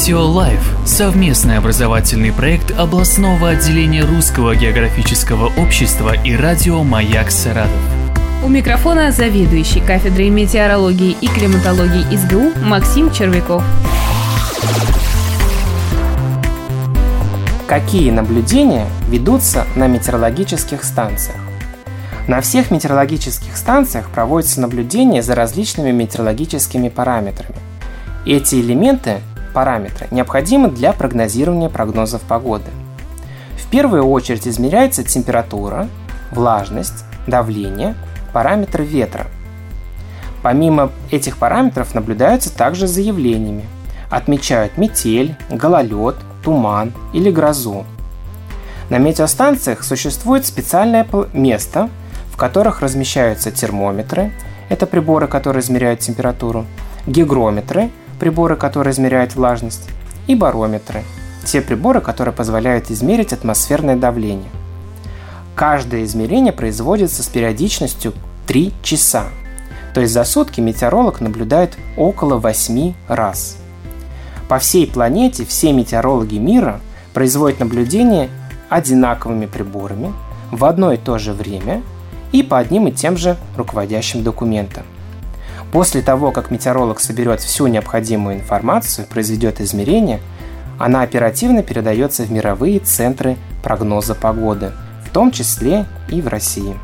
Метео Лайф – совместный образовательный проект областного отделения Русского географического общества и радио «Маяк Саратов». У микрофона заведующий кафедрой метеорологии и климатологии СГУ Максим Червяков. Какие наблюдения ведутся на метеорологических станциях? На всех метеорологических станциях проводятся наблюдения за различными метеорологическими параметрами. Эти элементы, параметры, необходимы для прогнозирования прогнозов погоды. В первую очередь измеряется температура, влажность, давление, параметры ветра. Помимо этих параметров наблюдаются также заявлениями. Отмечают метель, гололед, туман или грозу. На метеостанциях существует специальное место, в которых размещаются термометры, это приборы, которые измеряют температуру, гигрометры, приборы, которые измеряют влажность, и барометры, те приборы, которые позволяют измерить атмосферное давление. Каждое измерение производится с периодичностью 3 часа. То есть за сутки метеоролог наблюдает около 8 раз. По всей планете все метеорологи мира производят наблюдения одинаковыми приборами в одно и то же время и по одним и тем же руководящим документам. После того, как метеоролог соберет всю необходимую информацию, произведет измерения, она оперативно передается в мировые центры прогноза погоды – в том числе и в России.